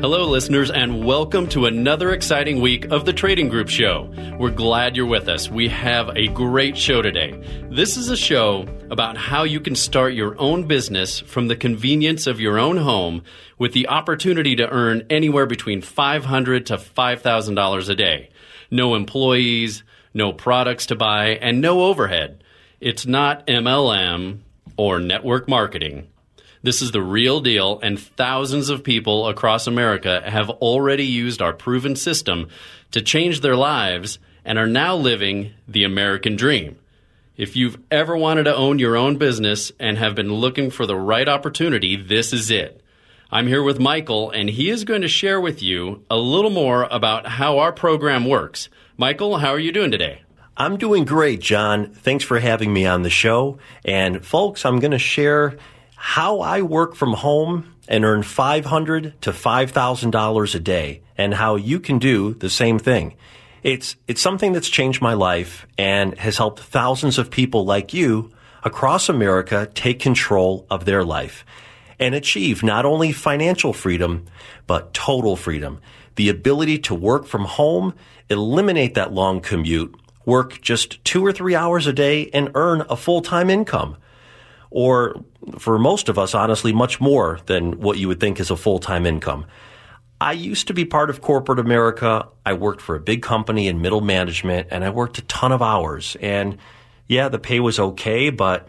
Hello, listeners, and welcome to another exciting week of the Trading Group Show. We're glad you're with us. We have a great show today. This is a show about how you can start your own business from the convenience of your own home with the opportunity to earn anywhere between $500 to $5,000 a day. No employees, no products to buy, and no overhead. It's not MLM or network marketing. This is the real deal, and thousands of people across America have already used our proven system to change their lives and are now living the American dream. If you've ever wanted to own your own business and have been looking for the right opportunity, this is it. I'm here with Michael, and he is going to share with you a little more about how our program works. Michael, how are you doing today? I'm doing great, John. Thanks for having me on the show. And folks, I'm going to share how I work from home and earn 500 to $5,000 a day and how you can do the same thing. It's, it's something that's changed my life and has helped thousands of people like you across America take control of their life and achieve not only financial freedom, but total freedom. The ability to work from home, eliminate that long commute, work just two or three hours a day and earn a full-time income or for most of us, honestly, much more than what you would think is a full time income. I used to be part of corporate America. I worked for a big company in middle management and I worked a ton of hours. And yeah, the pay was okay, but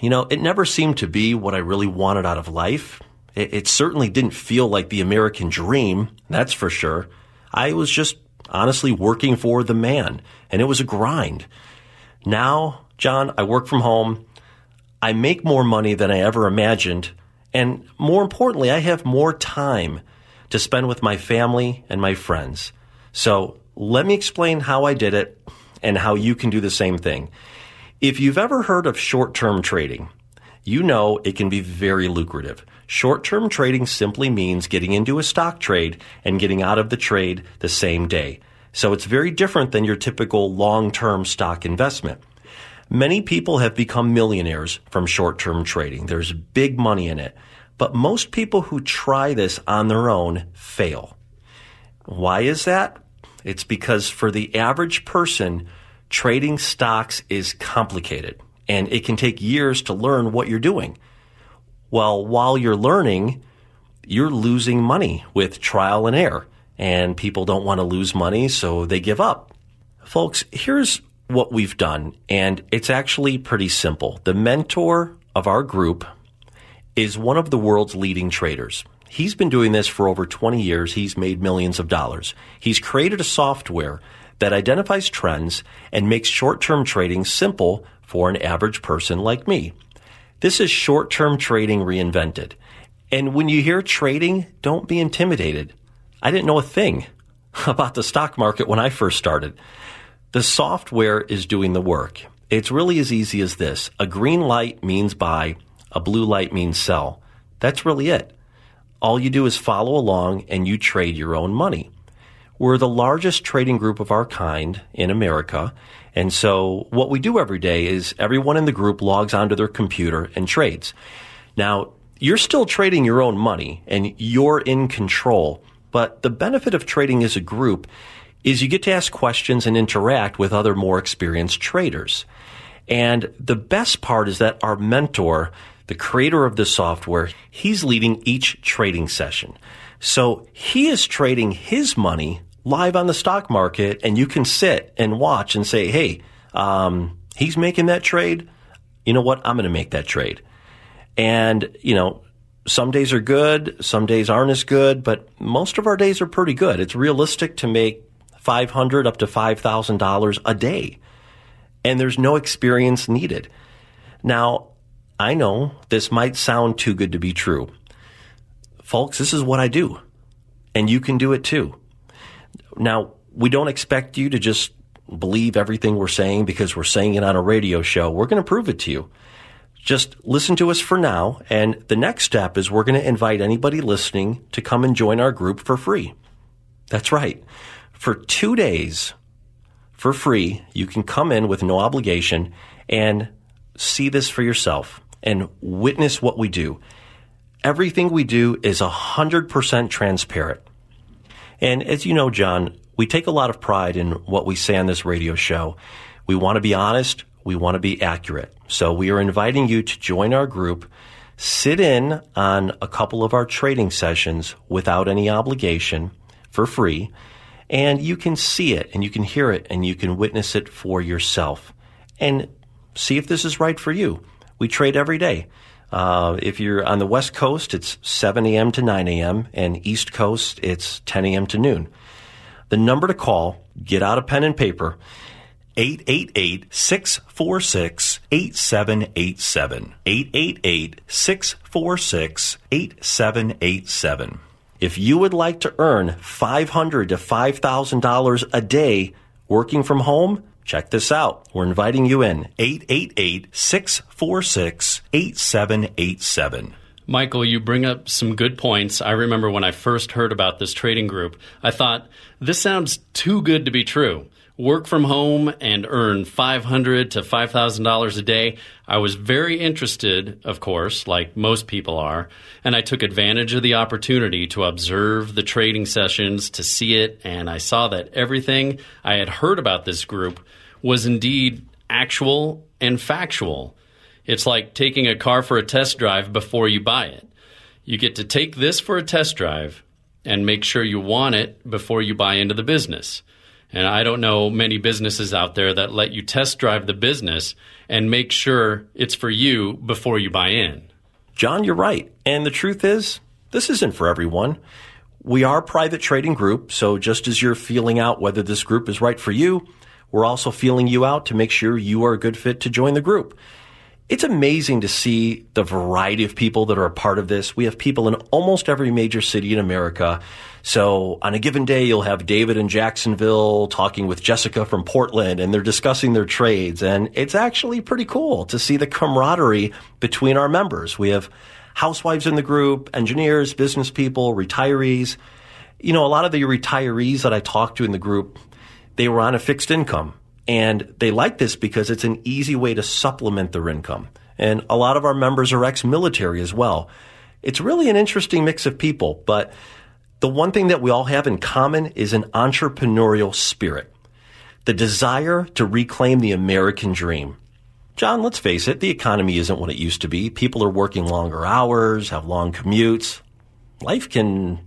you know, it never seemed to be what I really wanted out of life. It, it certainly didn't feel like the American dream, that's for sure. I was just honestly working for the man and it was a grind. Now, John, I work from home. I make more money than I ever imagined. And more importantly, I have more time to spend with my family and my friends. So let me explain how I did it and how you can do the same thing. If you've ever heard of short term trading, you know it can be very lucrative. Short term trading simply means getting into a stock trade and getting out of the trade the same day. So it's very different than your typical long term stock investment. Many people have become millionaires from short term trading. There's big money in it. But most people who try this on their own fail. Why is that? It's because for the average person, trading stocks is complicated and it can take years to learn what you're doing. Well, while you're learning, you're losing money with trial and error and people don't want to lose money, so they give up. Folks, here's what we've done, and it's actually pretty simple. The mentor of our group is one of the world's leading traders. He's been doing this for over 20 years. He's made millions of dollars. He's created a software that identifies trends and makes short term trading simple for an average person like me. This is short term trading reinvented. And when you hear trading, don't be intimidated. I didn't know a thing about the stock market when I first started. The software is doing the work. It's really as easy as this. A green light means buy, a blue light means sell. That's really it. All you do is follow along and you trade your own money. We're the largest trading group of our kind in America. And so what we do every day is everyone in the group logs onto their computer and trades. Now, you're still trading your own money and you're in control. But the benefit of trading as a group is you get to ask questions and interact with other more experienced traders. And the best part is that our mentor, the creator of the software, he's leading each trading session. So he is trading his money live on the stock market and you can sit and watch and say, Hey, um, he's making that trade. You know what? I'm going to make that trade. And, you know, some days are good, some days aren't as good, but most of our days are pretty good. It's realistic to make 500 up to $5,000 a day. And there's no experience needed. Now, I know this might sound too good to be true. Folks, this is what I do. And you can do it too. Now, we don't expect you to just believe everything we're saying because we're saying it on a radio show. We're going to prove it to you. Just listen to us for now. And the next step is we're going to invite anybody listening to come and join our group for free. That's right for two days for free. You can come in with no obligation and see this for yourself and witness what we do. Everything we do is 100% transparent. And as you know, John, we take a lot of pride in what we say on this radio show. We want to be honest. We want to be accurate. So we are inviting you to join our group, sit in on a couple of our trading sessions without any obligation for free, and you can see it and you can hear it and you can witness it for yourself and see if this is right for you. We trade every day. Uh, if you're on the West Coast, it's 7 a.m. to 9 a.m., and East Coast, it's 10 a.m. to noon. The number to call, get out a pen and paper, 888 646 8787. 888 646 8787. If you would like to earn $500 to $5,000 a day working from home, check this out. We're inviting you in 888 646 8787. Michael, you bring up some good points. I remember when I first heard about this trading group, I thought, this sounds too good to be true work from home and earn $500 to $5,000 a day. I was very interested, of course, like most people are, and I took advantage of the opportunity to observe the trading sessions, to see it, and I saw that everything I had heard about this group was indeed actual and factual. It's like taking a car for a test drive before you buy it. You get to take this for a test drive and make sure you want it before you buy into the business. And I don't know many businesses out there that let you test drive the business and make sure it's for you before you buy in. John, you're right. And the truth is, this isn't for everyone. We are a private trading group, so just as you're feeling out whether this group is right for you, we're also feeling you out to make sure you are a good fit to join the group. It's amazing to see the variety of people that are a part of this. We have people in almost every major city in America. So on a given day, you'll have David in Jacksonville talking with Jessica from Portland and they're discussing their trades. And it's actually pretty cool to see the camaraderie between our members. We have housewives in the group, engineers, business people, retirees. You know, a lot of the retirees that I talked to in the group, they were on a fixed income and they like this because it's an easy way to supplement their income. And a lot of our members are ex military as well. It's really an interesting mix of people, but the one thing that we all have in common is an entrepreneurial spirit, the desire to reclaim the American dream. John, let's face it, the economy isn't what it used to be. People are working longer hours, have long commutes. Life can,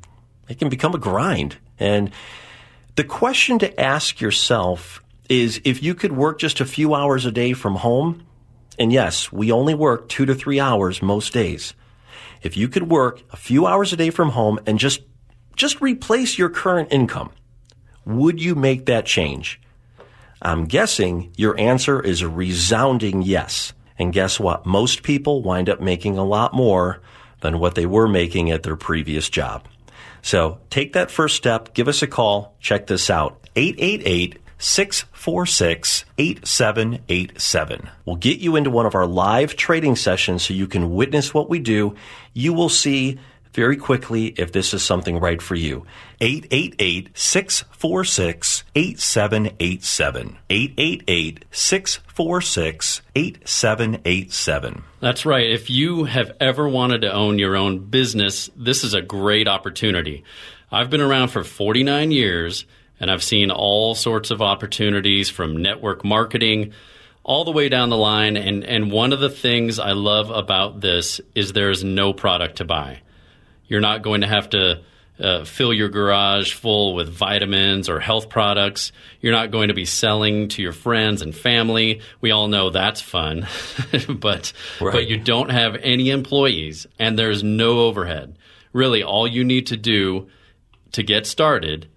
it can become a grind. And the question to ask yourself is if you could work just a few hours a day from home, and yes, we only work two to three hours most days. If you could work a few hours a day from home and just, just replace your current income, would you make that change? I'm guessing your answer is a resounding yes. And guess what? Most people wind up making a lot more than what they were making at their previous job. So take that first step. Give us a call. Check this out. 888 646 8787. We'll get you into one of our live trading sessions so you can witness what we do. You will see very quickly if this is something right for you. 888 646 8787. 888 646 8787. That's right. If you have ever wanted to own your own business, this is a great opportunity. I've been around for 49 years and I've seen all sorts of opportunities from network marketing all the way down the line. And, and one of the things I love about this is there's no product to buy. You're not going to have to uh, fill your garage full with vitamins or health products. You're not going to be selling to your friends and family. We all know that's fun, but right. but you don't have any employees and there's no overhead. Really, all you need to do to get started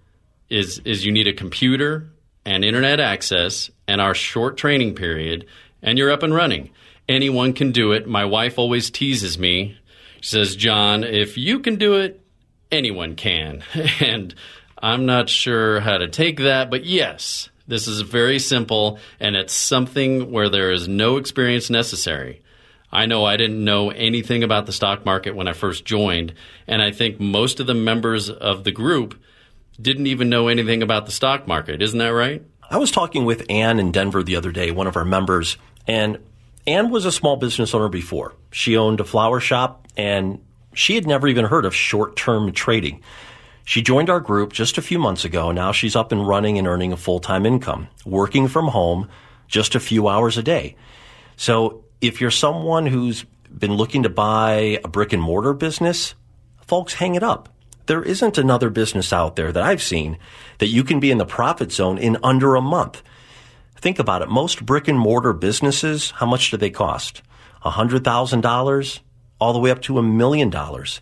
is is you need a computer and internet access and our short training period and you're up and running. Anyone can do it. My wife always teases me. She says, "John, if you can do it, anyone can." and I'm not sure how to take that, but yes, this is very simple and it's something where there is no experience necessary. I know I didn't know anything about the stock market when I first joined, and I think most of the members of the group didn't even know anything about the stock market. Isn't that right? I was talking with Ann in Denver the other day, one of our members, and Ann was a small business owner before. She owned a flower shop, and She had never even heard of short term trading. She joined our group just a few months ago. Now she's up and running and earning a full time income, working from home just a few hours a day. So if you're someone who's been looking to buy a brick and mortar business, folks, hang it up. There isn't another business out there that I've seen that you can be in the profit zone in under a month. Think about it. Most brick and mortar businesses, how much do they cost? $100,000 all the way up to a million dollars.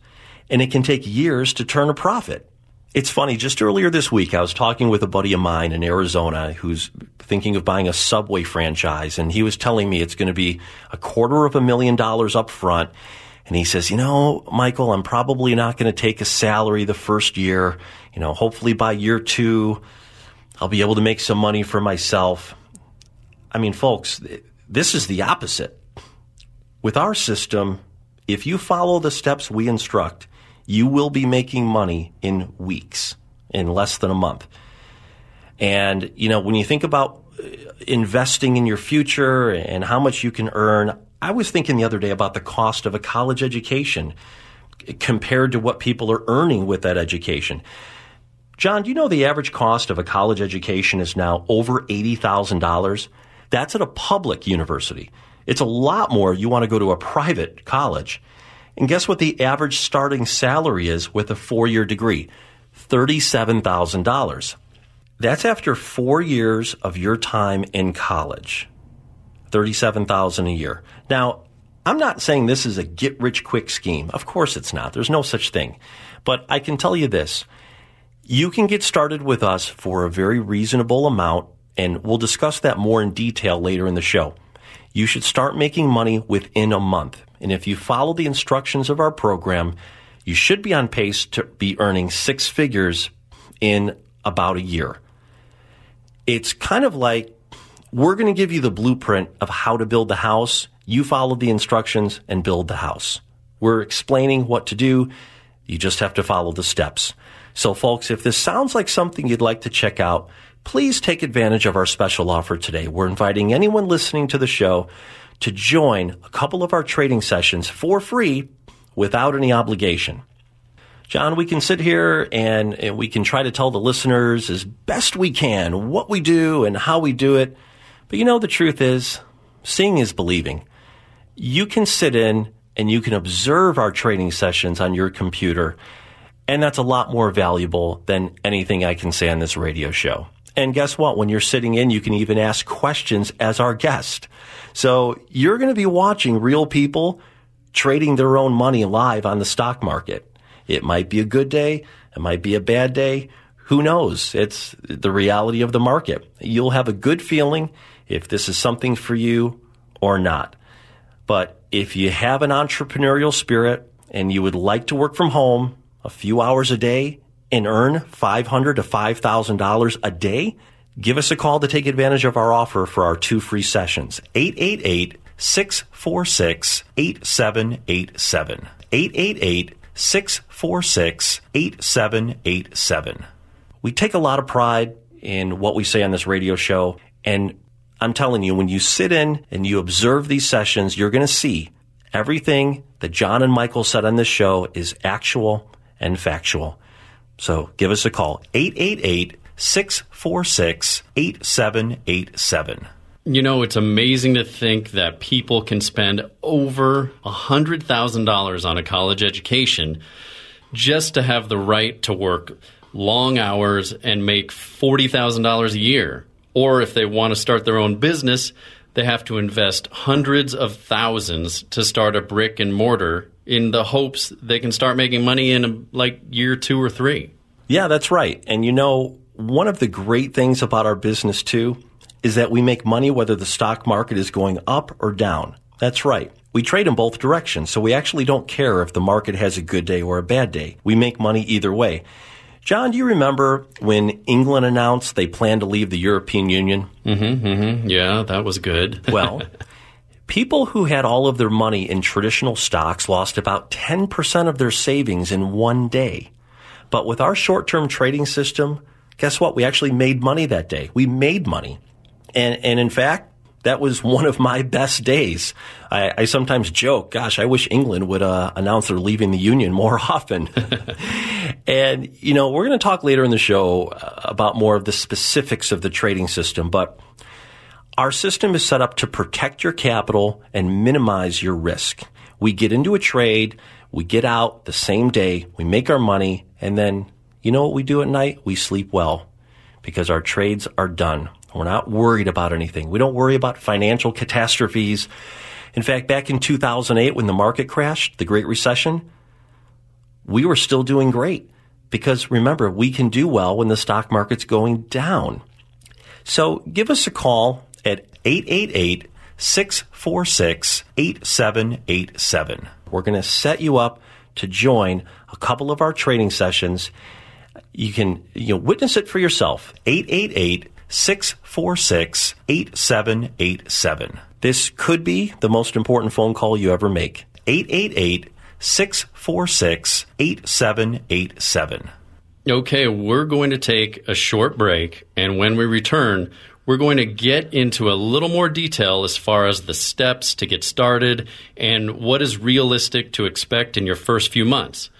And it can take years to turn a profit. It's funny, just earlier this week, I was talking with a buddy of mine in Arizona who's thinking of buying a Subway franchise, and he was telling me it's going to be a quarter of a million dollars up front. And he says, You know, Michael, I'm probably not going to take a salary the first year. You know, hopefully by year two, I'll be able to make some money for myself. I mean, folks, this is the opposite. With our system, if you follow the steps we instruct, you will be making money in weeks, in less than a month. And, you know, when you think about uh, investing in your future and how much you can earn, I was thinking the other day about the cost of a college education compared to what people are earning with that education. John, do you know the average cost of a college education is now over $80,000? That's at a public university. It's a lot more you want to go to a private college. And guess what the average starting salary is with a four year degree? $37,000. That's after four years of your time in college. 37,000 a year. Now, I'm not saying this is a get rich quick scheme. Of course it's not. There's no such thing. But I can tell you this. You can get started with us for a very reasonable amount, and we'll discuss that more in detail later in the show. You should start making money within a month. And if you follow the instructions of our program, you should be on pace to be earning six figures in about a year. It's kind of like we're going to give you the blueprint of how to build the house. You follow the instructions and build the house. We're explaining what to do. You just have to follow the steps. So, folks, if this sounds like something you'd like to check out, please take advantage of our special offer today. We're inviting anyone listening to the show to join a couple of our trading sessions for free without any obligation. John, we can sit here and, and, we can try to tell the listeners as best we can what we do and how we do it. But you know, the truth is, seeing is believing. You can sit in and you can observe our trading sessions on your computer, and that's a lot more valuable than anything I can say on this radio show. And guess what? When you're sitting in, you can even ask questions as our guest. So you're going to be watching real people trading their own money live on the stock market. It might be a good day. It might be a bad day. Who knows? It's the reality of the market. You'll have a good feeling if this is something for you or not. But if you have an entrepreneurial spirit and you would like to work from home a few hours a day and earn $500 to $5,000 a day, give us a call to take advantage of our offer for our two free sessions. 888 646 8787. 888 646 8787. We take a lot of pride in what we say on this radio show, and I'm telling you, when you sit in and you observe these sessions, you're going to see everything that John and Michael said on this show is actual and factual. So give us a call, 888 646 8787. You know, it's amazing to think that people can spend over $100,000 on a college education just to have the right to work long hours and make $40,000 a year. Or if they want to start their own business, they have to invest hundreds of thousands to start a brick and mortar in the hopes they can start making money in like year two or three. Yeah, that's right. And you know, one of the great things about our business too is that we make money whether the stock market is going up or down. That's right. We trade in both directions, so we actually don't care if the market has a good day or a bad day. We make money either way. John, do you remember when England announced they planned to leave the European Union? Mm-hmm, mm-hmm. Yeah, that was good. well, people who had all of their money in traditional stocks lost about 10% of their savings in one day. But with our short term trading system, guess what? We actually made money that day. We made money. And, and in fact, that was one of my best days. I, I sometimes joke, gosh, I wish England would uh, announce they're leaving the union more often. And, you know, we're going to talk later in the show uh, about more of the specifics of the trading system, but our system is set up to protect your capital and minimize your risk. We get into a trade, we get out the same day, we make our money, and then, you know what we do at night? We sleep well because our trades are done. We're not worried about anything. We don't worry about financial catastrophes. In fact, back in 2008, when the market crashed, the Great Recession, we were still doing great because remember, we can do well when the stock market's going down. So give us a call at 888 646 8787. We're going to set you up to join a couple of our training sessions. You can you know, witness it for yourself. 888 646 8787. This could be the most important phone call you ever make. 888 646 8787. Okay, we're going to take a short break, and when we return, we're going to get into a little more detail as far as the steps to get started and what is realistic to expect in your first few months.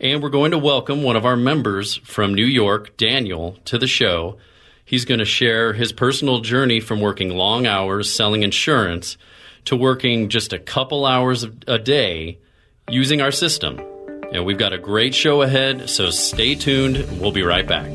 And we're going to welcome one of our members from New York, Daniel, to the show. He's going to share his personal journey from working long hours selling insurance to working just a couple hours a day using our system. And we've got a great show ahead, so stay tuned. We'll be right back.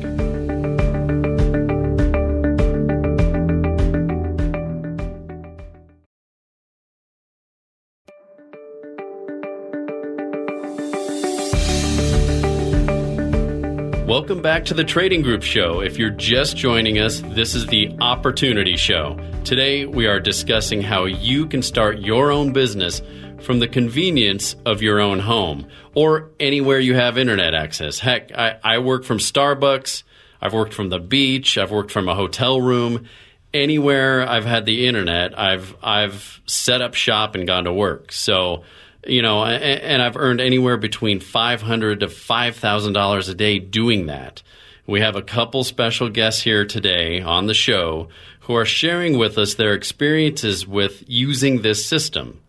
Welcome back to the Trading Group Show. If you're just joining us, this is the Opportunity Show. Today, we are discussing how you can start your own business from the convenience of your own home or anywhere you have internet access. Heck, I, I work from Starbucks, I've worked from the beach, I've worked from a hotel room. Anywhere I've had the internet, I've I've set up shop and gone to work. So you know, and, I've earned anywhere between five hundred to five thousand dollars a day doing that. We have a couple special guests here today on the show who are sharing with us their experiences with using this system.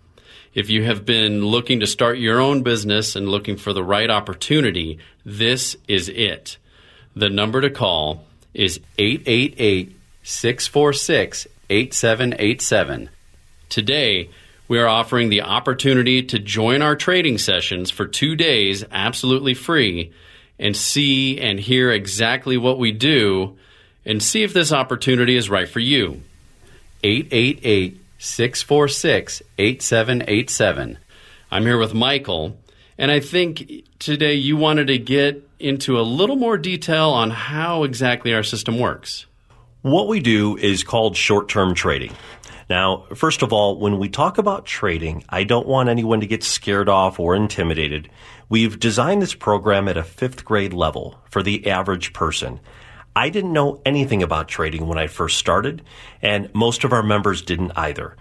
If you have been looking to start your own business and looking for the right opportunity, this is it. The number to call is 888 646 8787. Today, we are offering the opportunity to join our trading sessions for two days absolutely free and see and hear exactly what we do and see if this opportunity is right for you. 888 646 8787. I'm here with Michael, and I think today you wanted to get into a little more detail on how exactly our system works. What we do is called short term trading. Now, first of all, when we talk about trading, I don't want anyone to get scared off or intimidated. We've designed this program at a fifth grade level for the average person. I didn't know anything about trading when I first started, and most of our members didn't either.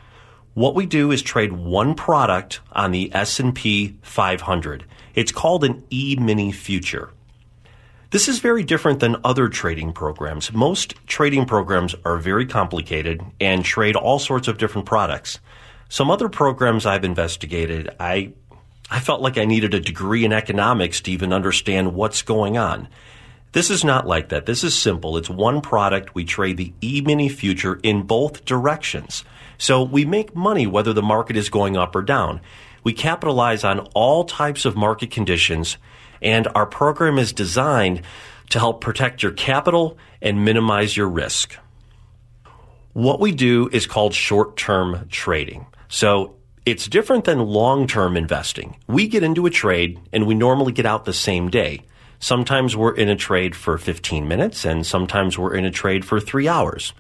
What we do is trade one product on the S&P 500. It's called an E-mini future. This is very different than other trading programs. Most trading programs are very complicated and trade all sorts of different products. Some other programs I've investigated, I I felt like I needed a degree in economics to even understand what's going on. This is not like that. This is simple. It's one product. We trade the E-mini future in both directions. So we make money whether the market is going up or down. We capitalize on all types of market conditions and our program is designed to help protect your capital and minimize your risk. What we do is called short term trading. So it's different than long term investing. We get into a trade and we normally get out the same day. Sometimes we're in a trade for 15 minutes and sometimes we're in a trade for three hours.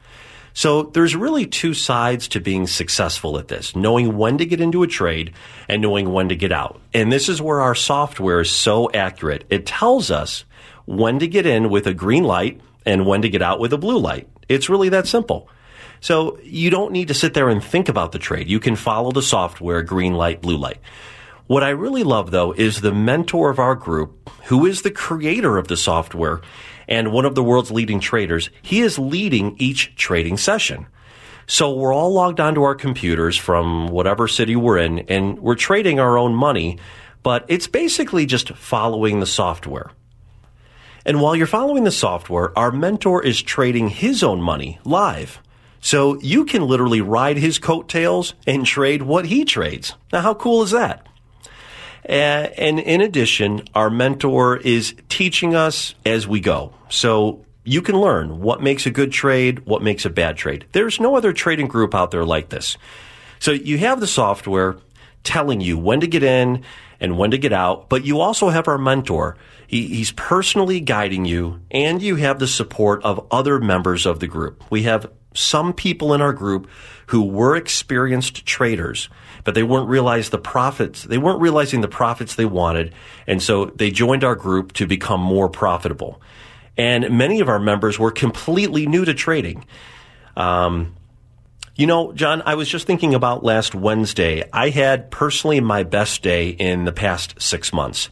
So there's really two sides to being successful at this, knowing when to get into a trade and knowing when to get out. And this is where our software is so accurate. It tells us when to get in with a green light and when to get out with a blue light. It's really that simple. So you don't need to sit there and think about the trade. You can follow the software green light, blue light. What I really love though is the mentor of our group, who is the creator of the software and one of the world's leading traders, he is leading each trading session. So we're all logged onto our computers from whatever city we're in, and we're trading our own money, but it's basically just following the software. And while you're following the software, our mentor is trading his own money live. So you can literally ride his coattails and trade what he trades. Now, how cool is that? Uh, and in addition, our mentor is teaching us as we go. So you can learn what makes a good trade, what makes a bad trade. There's no other trading group out there like this. So you have the software telling you when to get in and when to get out, but you also have our mentor. He, he's personally guiding you and you have the support of other members of the group. We have some people in our group who were experienced traders, but they weren't realize the profits. They weren't realizing the profits they wanted. And so they joined our group to become more profitable. And many of our members were completely new to trading. Um, you know, John, I was just thinking about last Wednesday. I had personally my best day in the past six months.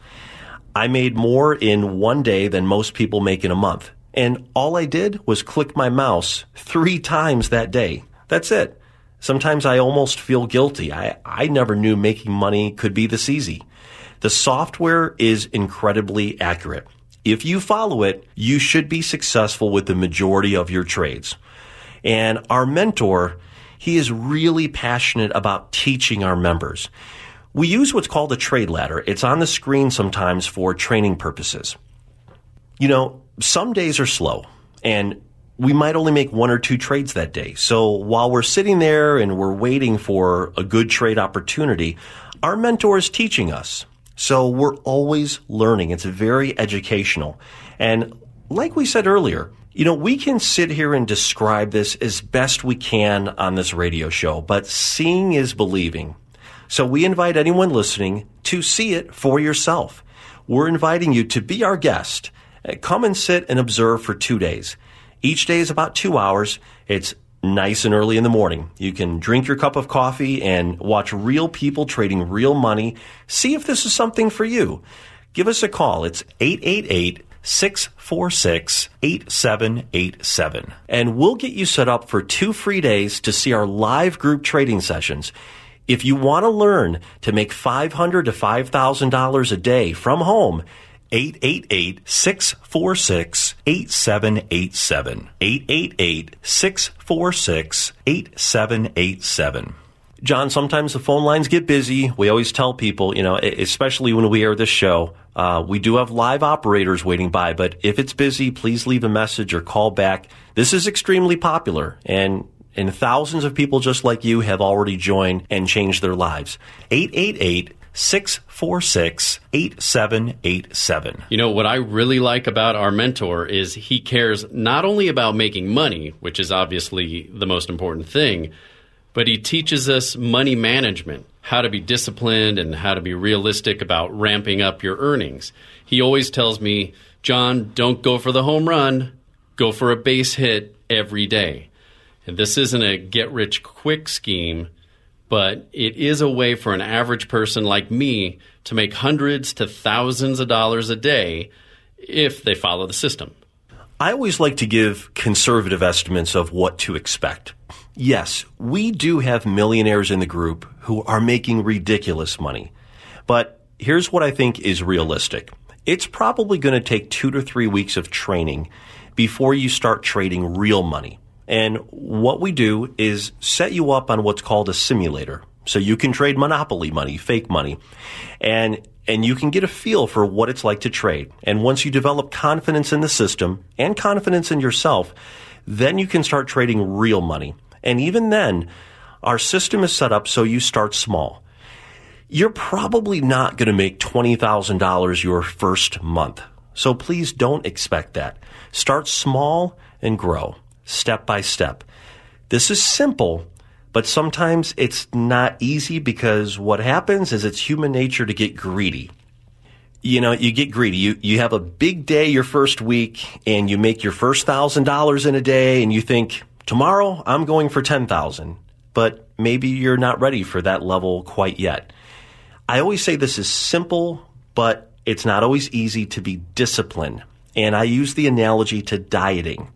I made more in one day than most people make in a month. And all I did was click my mouse three times that day. That's it. Sometimes I almost feel guilty. I, I never knew making money could be this easy. The software is incredibly accurate. If you follow it, you should be successful with the majority of your trades. And our mentor, he is really passionate about teaching our members. We use what's called a trade ladder. It's on the screen sometimes for training purposes. You know, some days are slow and we might only make one or two trades that day. So while we're sitting there and we're waiting for a good trade opportunity, our mentor is teaching us. So we're always learning. It's very educational. And like we said earlier, you know, we can sit here and describe this as best we can on this radio show, but seeing is believing. So we invite anyone listening to see it for yourself. We're inviting you to be our guest. Come and sit and observe for two days. Each day is about two hours. It's nice and early in the morning. You can drink your cup of coffee and watch real people trading real money. See if this is something for you. Give us a call. It's 888 646 8787. And we'll get you set up for two free days to see our live group trading sessions. If you want to learn to make 500 to $5,000 a day from home, 888 646 8787. 888 646 8787. John, sometimes the phone lines get busy. We always tell people, you know, especially when we air this show, uh, we do have live operators waiting by, but if it's busy, please leave a message or call back. This is extremely popular and and thousands of people just like you have already joined and changed their lives. 888 646 8787. You know, what I really like about our mentor is he cares not only about making money, which is obviously the most important thing, but he teaches us money management, how to be disciplined and how to be realistic about ramping up your earnings. He always tells me, John, don't go for the home run, go for a base hit every day. And this isn't a get rich quick scheme but it is a way for an average person like me to make hundreds to thousands of dollars a day if they follow the system. I always like to give conservative estimates of what to expect. Yes, we do have millionaires in the group who are making ridiculous money. But here's what I think is realistic. It's probably going to take two to three weeks of training before you start trading real money. And what we do is set you up on what's called a simulator. So you can trade monopoly money, fake money, and and you can get a feel for what it's like to trade. And once you develop confidence in the system and confidence in yourself, then you can start trading real money. And even then, our system is set up so you start small. You're probably not going to make $20,000 your first month. So please don't expect that. Start small and grow step by step. This is simple, but sometimes it's not easy because what happens is it's human nature to get greedy. You know, you get greedy. You, you have a big day your first week and you make your first thousand dollars in a day and you think, tomorrow I'm going for 10,000. But maybe you're not ready for that level quite yet. I always say this is simple, but it's not always easy to be disciplined. And I use the analogy to dieting.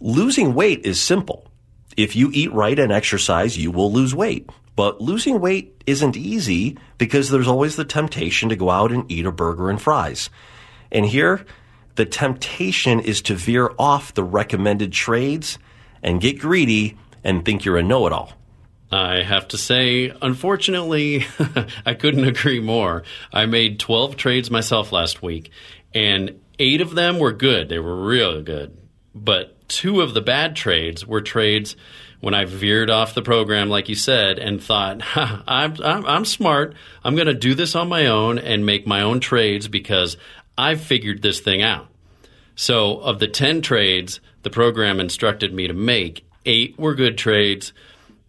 Losing weight is simple. If you eat right and exercise, you will lose weight. But losing weight isn't easy because there's always the temptation to go out and eat a burger and fries. And here, the temptation is to veer off the recommended trades and get greedy and think you're a know it all. I have to say, unfortunately, I couldn't agree more. I made 12 trades myself last week, and eight of them were good. They were real good. But two of the bad trades were trades when I veered off the program, like you said, and thought, I'm, I'm, I'm smart. I'm going to do this on my own and make my own trades because I've figured this thing out. So, of the 10 trades the program instructed me to make, eight were good trades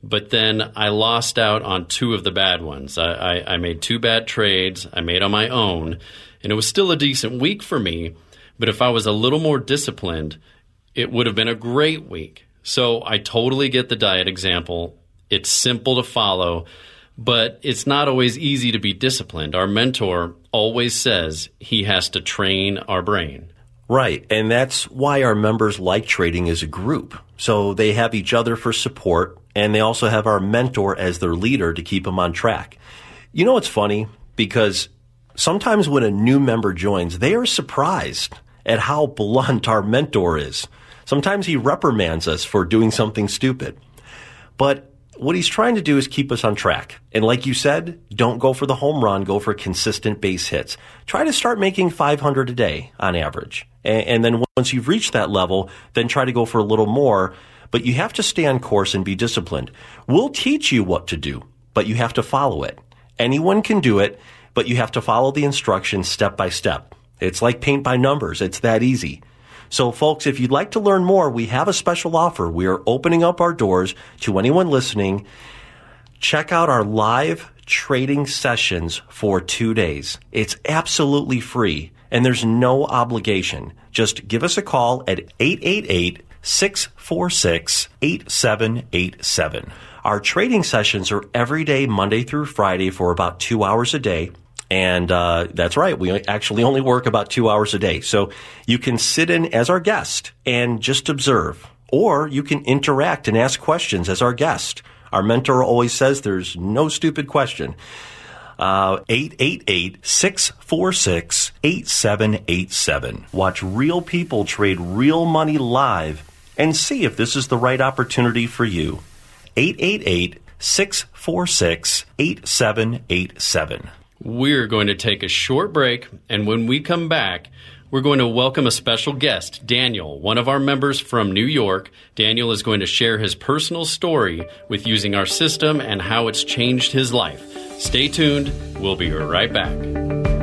but then I lost out on two of the bad ones. I, I, I, made two bad trades I made on my own, and it was still a decent week for me. But if I was a little more disciplined, it would have been a great week. So I totally get the diet example. It's simple to follow, but it's not always easy to be disciplined. Our mentor always says he has to train our brain. Right. And that's why our members like trading as a group. So they have each other for support and they also have our mentor as their leader to keep them on track. You know what's funny? Because sometimes when a new member joins, they are surprised at how blunt our mentor is. Sometimes he reprimands us for doing something stupid. But what he's trying to do is keep us on track. And like you said, don't go for the home run, go for consistent base hits. Try to start making 500 a day on average. And, then once you've reached that level, then try to go for a little more but you have to stay on course and be disciplined. We'll teach you what to do, but you have to follow it. Anyone can do it, but you have to follow the instructions step by step. It's like paint by numbers. It's that easy. So folks, if you'd like to learn more, we have a special offer. We are opening up our doors to anyone listening. Check out our live trading sessions for two days. It's absolutely free and there's no obligation. Just give us a call at 888 646 8787. Our trading sessions are every day, Monday through Friday, for about two hours a day. And uh, that's right, we actually only work about two hours a day. So you can sit in as our guest and just observe, or you can interact and ask questions as our guest. Our mentor always says there's no stupid question. Uh, 888 646 8787. Watch real people trade real money live and see if this is the right opportunity for you. 888 646 8787. We're going to take a short break, and when we come back, we're going to welcome a special guest, Daniel, one of our members from New York. Daniel is going to share his personal story with using our system and how it's changed his life. Stay tuned. We'll be right back.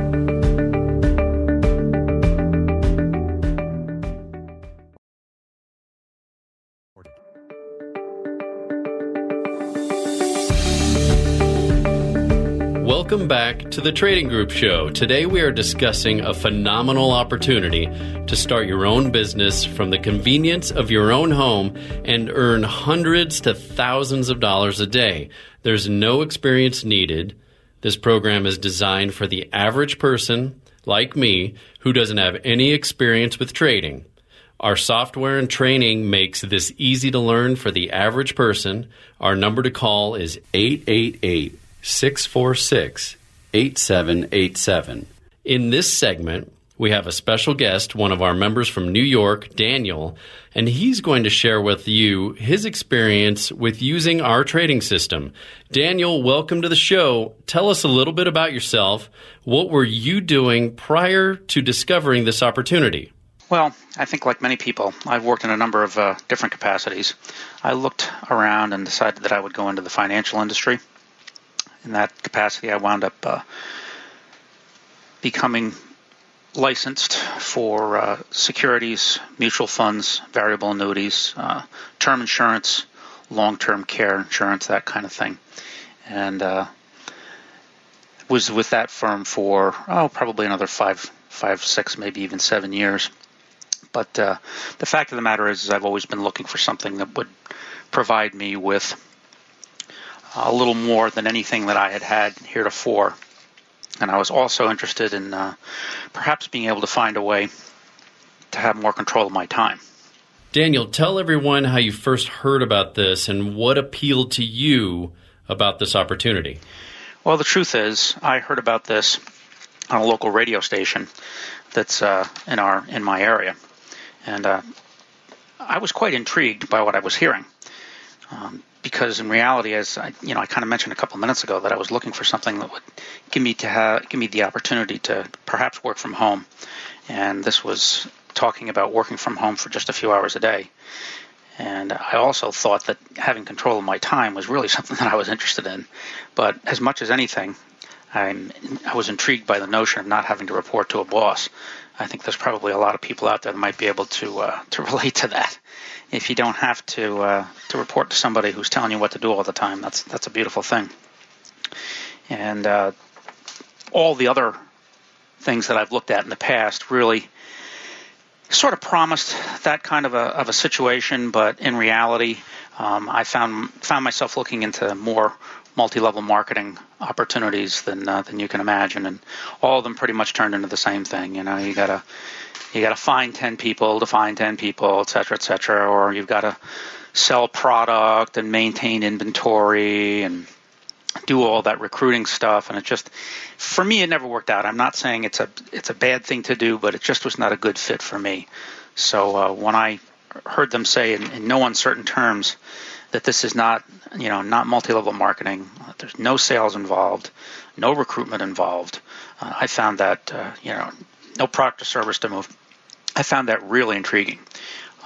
Welcome back to the Trading Group Show. Today we are discussing a phenomenal opportunity to start your own business from the convenience of your own home and earn hundreds to thousands of dollars a day. There's no experience needed. This program is designed for the average person, like me, who doesn't have any experience with trading. Our software and training makes this easy to learn for the average person. Our number to call is 888 646 8787. In this segment, we have a special guest, one of our members from New York, Daniel, and he's going to share with you his experience with using our trading system. Daniel, welcome to the show. Tell us a little bit about yourself. What were you doing prior to discovering this opportunity? Well, I think like many people, I've worked in a number of uh, different capacities. I looked around and decided that I would go into the financial industry in that capacity, I wound up uh, becoming licensed for uh, securities, mutual funds, variable annuities, uh, term insurance, long-term care insurance, that kind of thing, and uh, was with that firm for oh probably another five, five, six, maybe even seven years. But uh, the fact of the matter is, is, I've always been looking for something that would provide me with a little more than anything that I had had heretofore. And I was also interested in uh, perhaps being able to find a way to have more control of my time. Daniel, tell everyone how you first heard about this and what appealed to you about this opportunity. Well, the truth is, I heard about this on a local radio station that's uh, in our in my area, and uh, I was quite intrigued by what I was hearing. Um, because in reality, as I, you know, I kind of mentioned a couple of minutes ago that I was looking for something that would give me to have, give me the opportunity to perhaps work from home, and this was talking about working from home for just a few hours a day. And I also thought that having control of my time was really something that I was interested in. But as much as anything, I'm, I was intrigued by the notion of not having to report to a boss. I think there's probably a lot of people out there that might be able to uh, to relate to that. If you don't have to uh, to report to somebody who's telling you what to do all the time, that's that's a beautiful thing. And uh, all the other things that I've looked at in the past really sort of promised that kind of a, of a situation, but in reality, um, I found found myself looking into more multi-level marketing opportunities than uh, than you can imagine, and all of them pretty much turned into the same thing. You know, you gotta you gotta find ten people to find ten people, et cetera, et cetera, or you've got to sell product and maintain inventory and do all that recruiting stuff. And it just for me it never worked out. I'm not saying it's a it's a bad thing to do but it just was not a good fit for me. So uh, when i heard them say in, in no uncertain terms that this is not you know not multi-level marketing there's no sales involved no recruitment involved uh, i found that uh, you know no product or service to move i found that really intriguing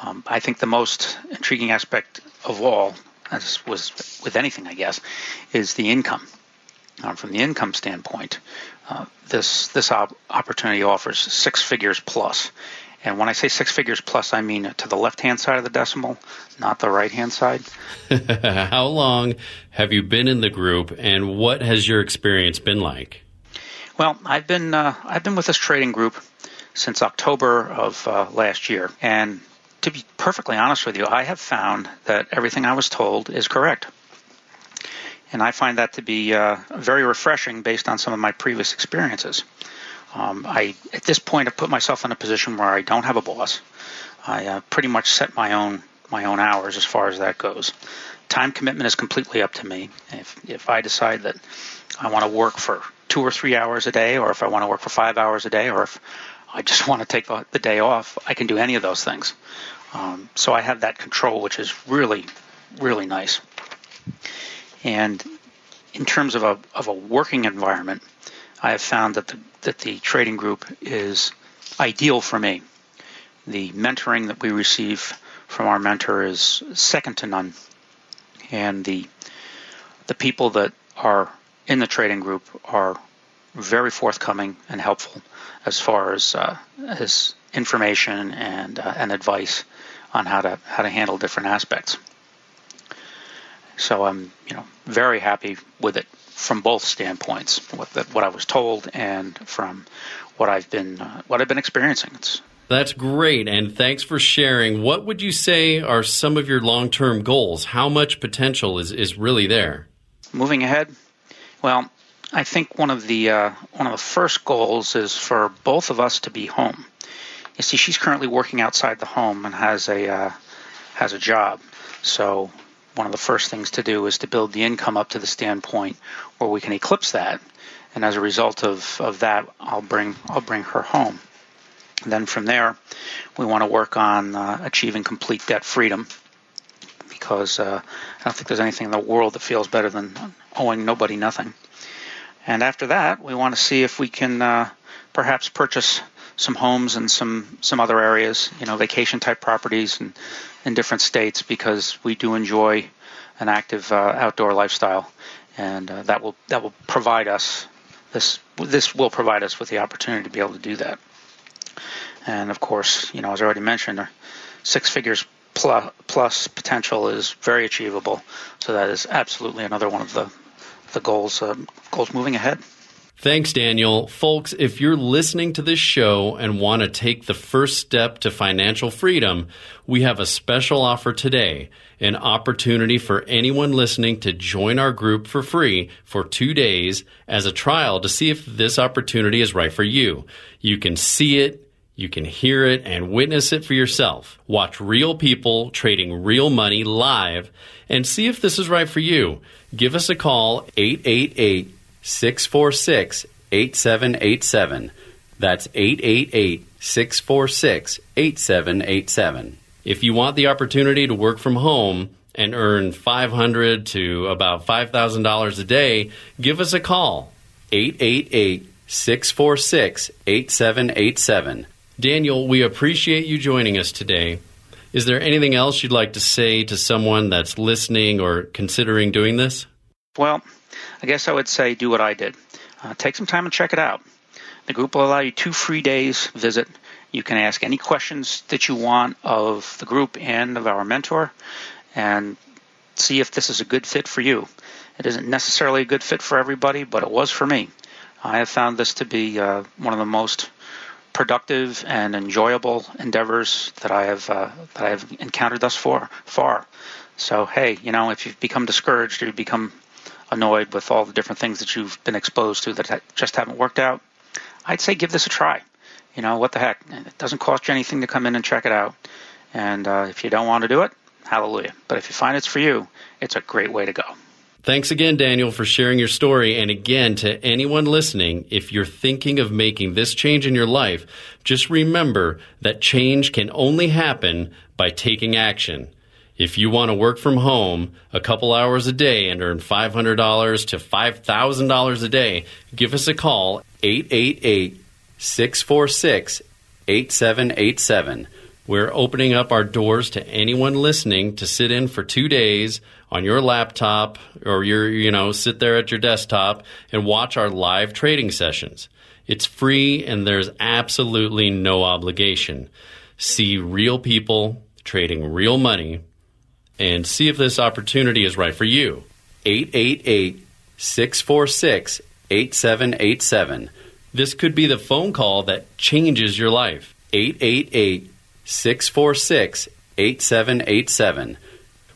um, i think the most intriguing aspect of all as was with anything, I guess, is the income. Um, from the income standpoint, uh, this this op- opportunity offers six figures plus. And when I say six figures plus, I mean to the left hand side of the decimal, not the right hand side. How long have you been in the group, and what has your experience been like? Well, I've been uh, I've been with this trading group since October of uh, last year, and to be perfectly honest with you, I have found that everything I was told is correct. And I find that to be uh, very refreshing based on some of my previous experiences. Um, I, at this point, have put myself in a position where I don't have a boss. I uh, pretty much set my own my own hours as far as that goes. Time commitment is completely up to me. If if I decide that I want to work for two or three hours a day, or if I want to work for five hours a day, or if I just want to take the, the day off, I can do any of those things. Um, so I have that control, which is really, really nice. And in terms of a, of a working environment, I have found that the, that the trading group is ideal for me. The mentoring that we receive from our mentor is second to none. And the, the people that are in the trading group are very forthcoming and helpful as far as uh, as information and uh, and advice on how to how to handle different aspects. So I'm you know very happy with it from both standpoints, what the, what I was told and from what I've been uh, what I've been experiencing. It's that's great, and thanks for sharing. What would you say are some of your long term goals? How much potential is, is really there? Moving ahead, well, I think one of the uh, one of the first goals is for both of us to be home. You see, she's currently working outside the home and has a uh, has a job. So one of the first things to do is to build the income up to the standpoint where we can eclipse that. And as a result of, of that, I'll bring I'll bring her home. And then from there, we want to work on uh, achieving complete debt freedom because uh, I don't think there's anything in the world that feels better than owing nobody nothing. And after that, we want to see if we can uh, perhaps purchase some homes and some some other areas, you know, vacation type properties and in different states because we do enjoy an active uh, outdoor lifestyle, and uh, that will that will provide us this this will provide us with the opportunity to be able to do that. And of course, you know, as I already mentioned, uh, six figures plus, plus potential is very achievable. So that is absolutely another one of the the goals uh, goals moving ahead. Thanks, Daniel. Folks, if you're listening to this show and want to take the first step to financial freedom, we have a special offer today an opportunity for anyone listening to join our group for free for two days as a trial to see if this opportunity is right for you. You can see it You can hear it and witness it for yourself. Watch real people trading real money live and see if this is right for you. Give us a call 888 646 8787. That's 888 646 8787. If you want the opportunity to work from home and earn 500 to about $5,000 a day, give us a call 888 646 8787. Daniel, we appreciate you joining us today. Is there anything else you'd like to say to someone that's listening or considering doing this? Well, I guess I would say do what I did. Uh, take some time and check it out. The group will allow you two free days visit. You can ask any questions that you want of the group and of our mentor and see if this is a good fit for you. It isn't necessarily a good fit for everybody, but it was for me. I have found this to be uh, one of the most productive and enjoyable endeavors that I have uh, that I have encountered thus far. Far. So hey, you know, if you've become discouraged or you become annoyed with all the different things that you've been exposed to that just haven't worked out, I'd say give this a try. You know, what the heck? It doesn't cost you anything to come in and check it out. And uh, if you don't want to do it, hallelujah. But if you find it's for you, it's a great way to go. Thanks again, Daniel, for sharing your story. And again, to anyone listening, if you're thinking of making this change in your life, just remember that change can only happen by taking action. If you want to work from home a couple hours a day and earn $500 to $5,000 a day, give us a call 888 646 8787. We're opening up our doors to anyone listening to sit in for two days on your laptop or your, you know, sit there at your desktop and watch our live trading sessions. It's free and there's absolutely no obligation. See real people trading real money and see if this opportunity is right for you. 888 646 8787. This could be the phone call that changes your life. 888 646 8787.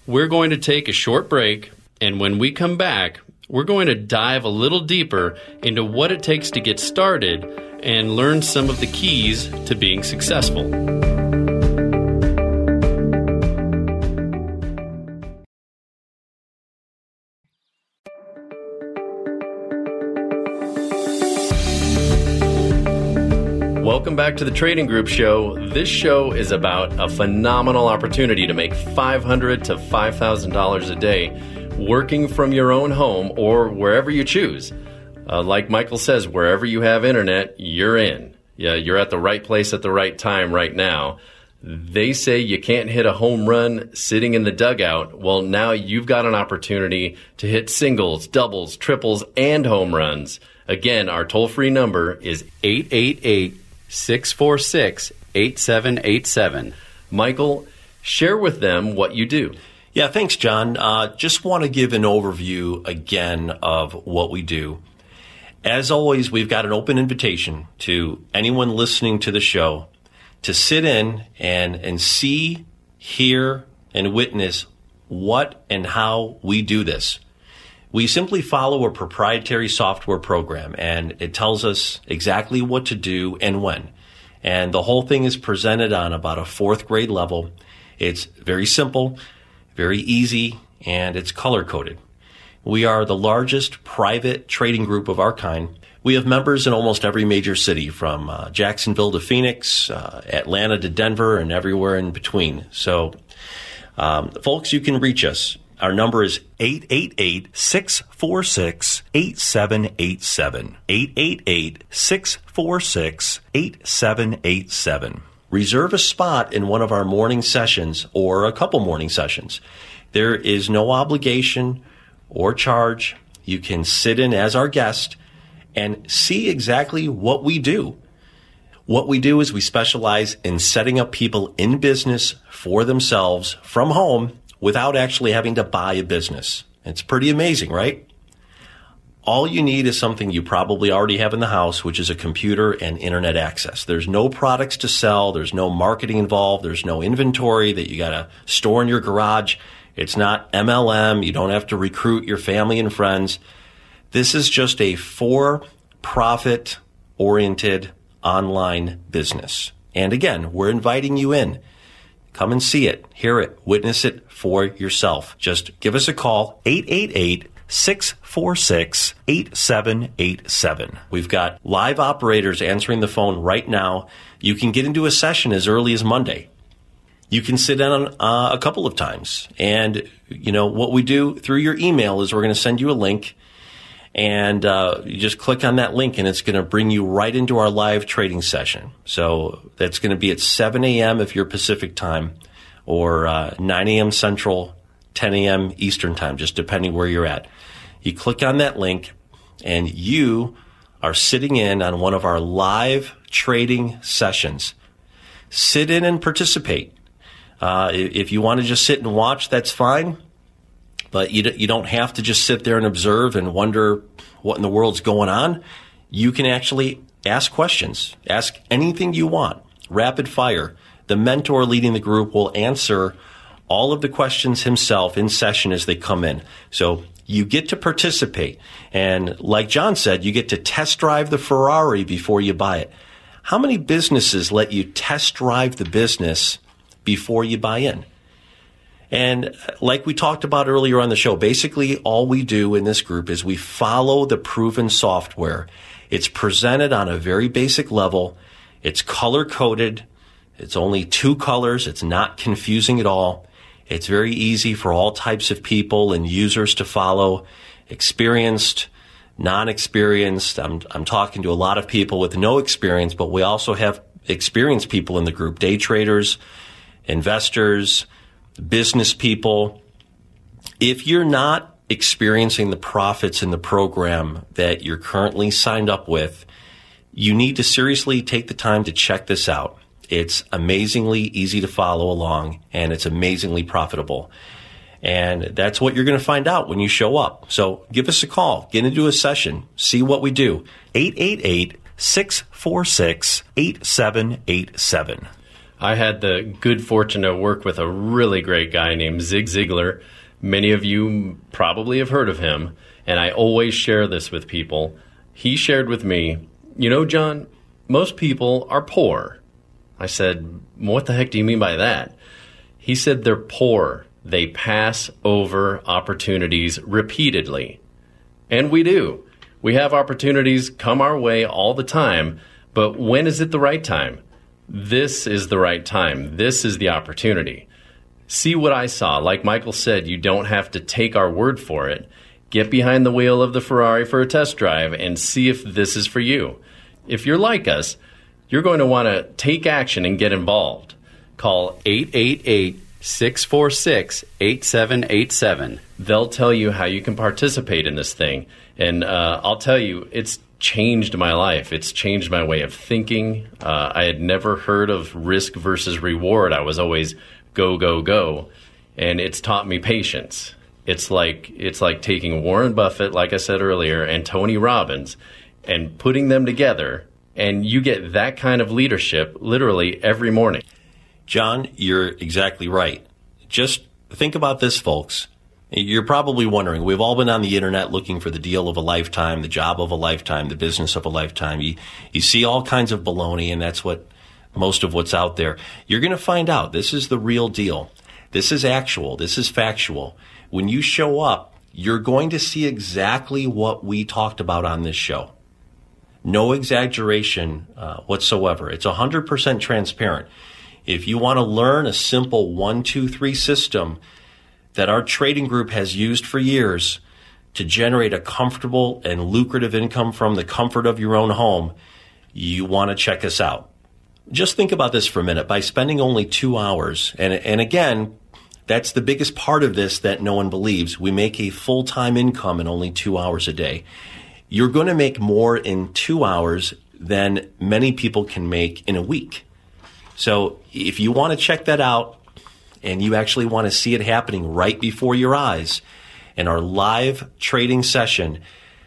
We're going to take a short break, and when we come back, we're going to dive a little deeper into what it takes to get started and learn some of the keys to being successful. Welcome back to the Trading Group Show. This show is about a phenomenal opportunity to make $500 to $5,000 a day working from your own home or wherever you choose. Uh, like Michael says, wherever you have internet, you're in. Yeah, you're at the right place at the right time right now. They say you can't hit a home run sitting in the dugout. Well, now you've got an opportunity to hit singles, doubles, triples, and home runs. Again, our toll free number is 888 646 8787. Michael, share with them what you do. Yeah, thanks, John. Uh, just want to give an overview again of what we do. As always, we've got an open invitation to anyone listening to the show to sit in and, and see, hear, and witness what and how we do this. We simply follow a proprietary software program and it tells us exactly what to do and when. And the whole thing is presented on about a fourth grade level. It's very simple, very easy, and it's color coded. We are the largest private trading group of our kind. We have members in almost every major city from uh, Jacksonville to Phoenix, uh, Atlanta to Denver, and everywhere in between. So, um, folks, you can reach us our number is 888 646 8787. 888 646 8787. Reserve a spot in one of our morning sessions or a couple morning sessions. There is no obligation or charge. You can sit in as our guest and see exactly what we do. What we do is we specialize in setting up people in business for themselves from home without actually having to buy a business. It's pretty amazing, right? All you need is something you probably already have in the house, which is a computer and internet access. There's no products to sell. There's no marketing involved. There's no inventory that you got to store in your garage. It's not MLM. You don't have to recruit your family and friends. This is just a for profit oriented online business. And again, we're inviting you in. Come and see it, hear it, witness it for yourself. Just give us a call, 888 646 8787. We've got live operators answering the phone right now. You can get into a session as early as Monday. You can sit down uh, a couple of times. And, you know, what we do through your email is we're going to send you a link and uh, you just click on that link and it's going to bring you right into our live trading session. So that's going to be at 7 a.m. if you're Pacific time or uh, 9 a.m. Central, 10 a.m. Eastern time, just depending where you're at. You click on that link and you are sitting in on one of our live trading sessions. Sit in and participate. Uh, if you want to just sit and watch, that's fine. But you, you don't have to just sit there and observe and wonder what in the world's going on. You can actually ask questions, ask anything you want, rapid fire. The mentor leading the group will answer all of the questions himself in session as they come in. So you get to participate. And like John said, you get to test drive the Ferrari before you buy it. How many businesses let you test drive the business before you buy in? And like we talked about earlier on the show, basically all we do in this group is we follow the proven software. It's presented on a very basic level. It's color coded. It's only two colors. It's not confusing at all. It's very easy for all types of people and users to follow, experienced, non-experienced. I'm, I'm talking to a lot of people with no experience, but we also have experienced people in the group, day traders, investors, business people, if you're not experiencing the profits in the program that you're currently signed up with, you need to seriously take the time to check this out. It's amazingly easy to follow along and it's amazingly profitable. And that's what you're going to find out when you show up. So give us a call, get into a session, see what we do. 888 646 8787. I had the good fortune to work with a really great guy named Zig Ziglar. Many of you probably have heard of him, and I always share this with people. He shared with me, You know, John, most people are poor. I said, What the heck do you mean by that? He said they're poor. They pass over opportunities repeatedly. And we do. We have opportunities come our way all the time, but when is it the right time? This is the right time. This is the opportunity. See what I saw. Like Michael said, you don't have to take our word for it. Get behind the wheel of the Ferrari for a test drive and see if this is for you. If you're like us, you're going to want to take action and get involved. Call 888 646 8787. They'll tell you how you can participate in this thing. And uh, I'll tell you, it's changed my life. It's changed my way of thinking. Uh, I had never heard of risk versus reward. I was always go, go, go. And it's taught me patience. It's like it's like taking Warren Buffett, like I said earlier, and Tony Robbins and putting them together and you get that kind of leadership literally every morning. John, you're exactly right. Just think about this, folks. You're probably wondering, we've all been on the internet looking for the deal of a lifetime, the job of a lifetime, the business of a lifetime. You, you see all kinds of baloney, and that's what most of what's out there. You're going to find out this is the real deal. This is actual. This is factual. When you show up, you're going to see exactly what we talked about on this show. No exaggeration uh, whatsoever. It's 100% transparent. If you want to learn a simple one, two, three system, that our trading group has used for years to generate a comfortable and lucrative income from the comfort of your own home, you want to check us out. Just think about this for a minute. By spending only two hours, and, and again, that's the biggest part of this that no one believes. We make a full time income in only two hours a day. You're going to make more in two hours than many people can make in a week. So if you want to check that out, and you actually want to see it happening right before your eyes in our live trading session,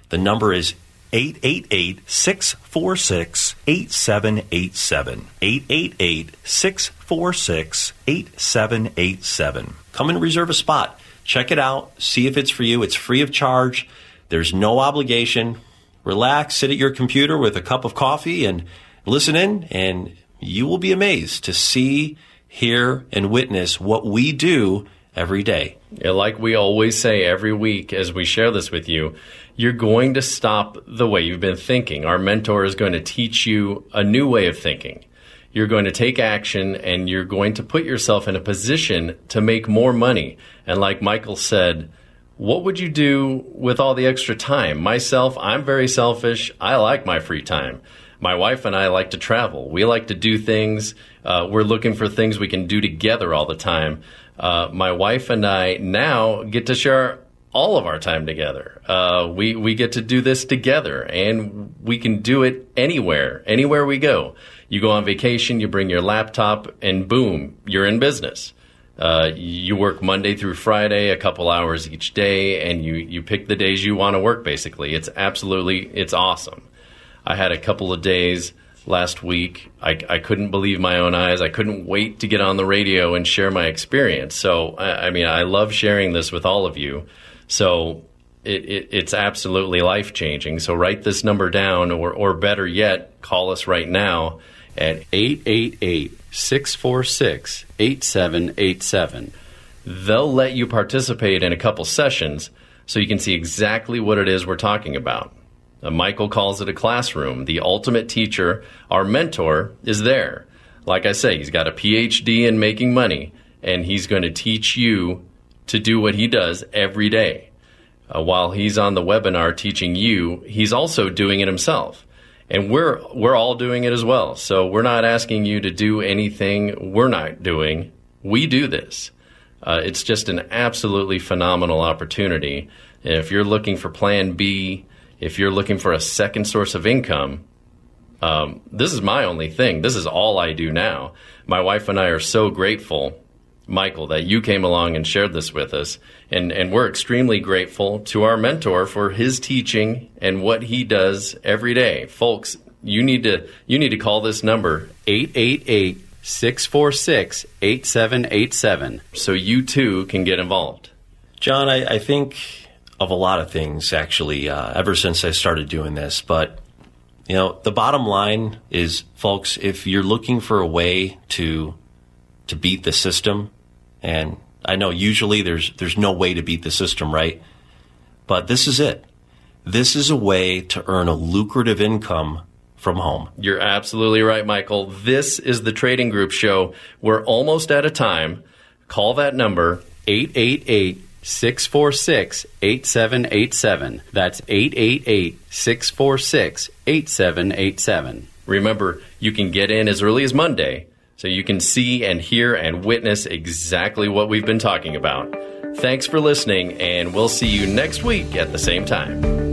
the number is 888 646 8787. 888 646 8787. Come and reserve a spot. Check it out. See if it's for you. It's free of charge. There's no obligation. Relax, sit at your computer with a cup of coffee and listen in and you will be amazed to see, hear, and witness what we do every day. Like we always say every week as we share this with you, you're going to stop the way you've been thinking. Our mentor is going to teach you a new way of thinking. You're going to take action and you're going to put yourself in a position to make more money. And like Michael said, what would you do with all the extra time? Myself, I'm very selfish. I like my free time. My wife and I like to travel. We like to do things. Uh, we're looking for things we can do together all the time. Uh, my wife and I now get to share all of our time together. Uh, we we get to do this together, and we can do it anywhere, anywhere we go. You go on vacation, you bring your laptop, and boom, you're in business. Uh, you work Monday through Friday, a couple hours each day, and you, you pick the days you want to work. Basically, it's absolutely it's awesome. I had a couple of days last week. I, I couldn't believe my own eyes. I couldn't wait to get on the radio and share my experience. So I, I mean, I love sharing this with all of you. So it, it, it's absolutely life changing. So write this number down, or or better yet, call us right now at 888 646 8787. They'll let you participate in a couple sessions so you can see exactly what it is we're talking about. Uh, Michael calls it a classroom. The ultimate teacher, our mentor, is there. Like I say, he's got a PhD in making money, and he's going to teach you to do what he does every day. Uh, while he's on the webinar teaching you, he's also doing it himself and we're we're all doing it as well. So we're not asking you to do anything we're not doing. We do this. Uh, it's just an absolutely phenomenal opportunity. And if you're looking for Plan B, if you're looking for a second source of income, um, this is my only thing. This is all I do now. My wife and I are so grateful, Michael, that you came along and shared this with us. And, and we're extremely grateful to our mentor for his teaching and what he does every day. Folks, you need to, you need to call this number 888 646 8787 so you too can get involved. John, I, I think of a lot of things actually uh, ever since I started doing this, but you know the bottom line is, folks, if you're looking for a way to to beat the system, and I know usually there's there's no way to beat the system, right? But this is it. This is a way to earn a lucrative income from home. You're absolutely right, Michael. This is the Trading Group show. We're almost out of time. Call that number 888 646 8787. That's 888 646 8787. Remember, you can get in as early as Monday so you can see and hear and witness exactly what we've been talking about. Thanks for listening, and we'll see you next week at the same time.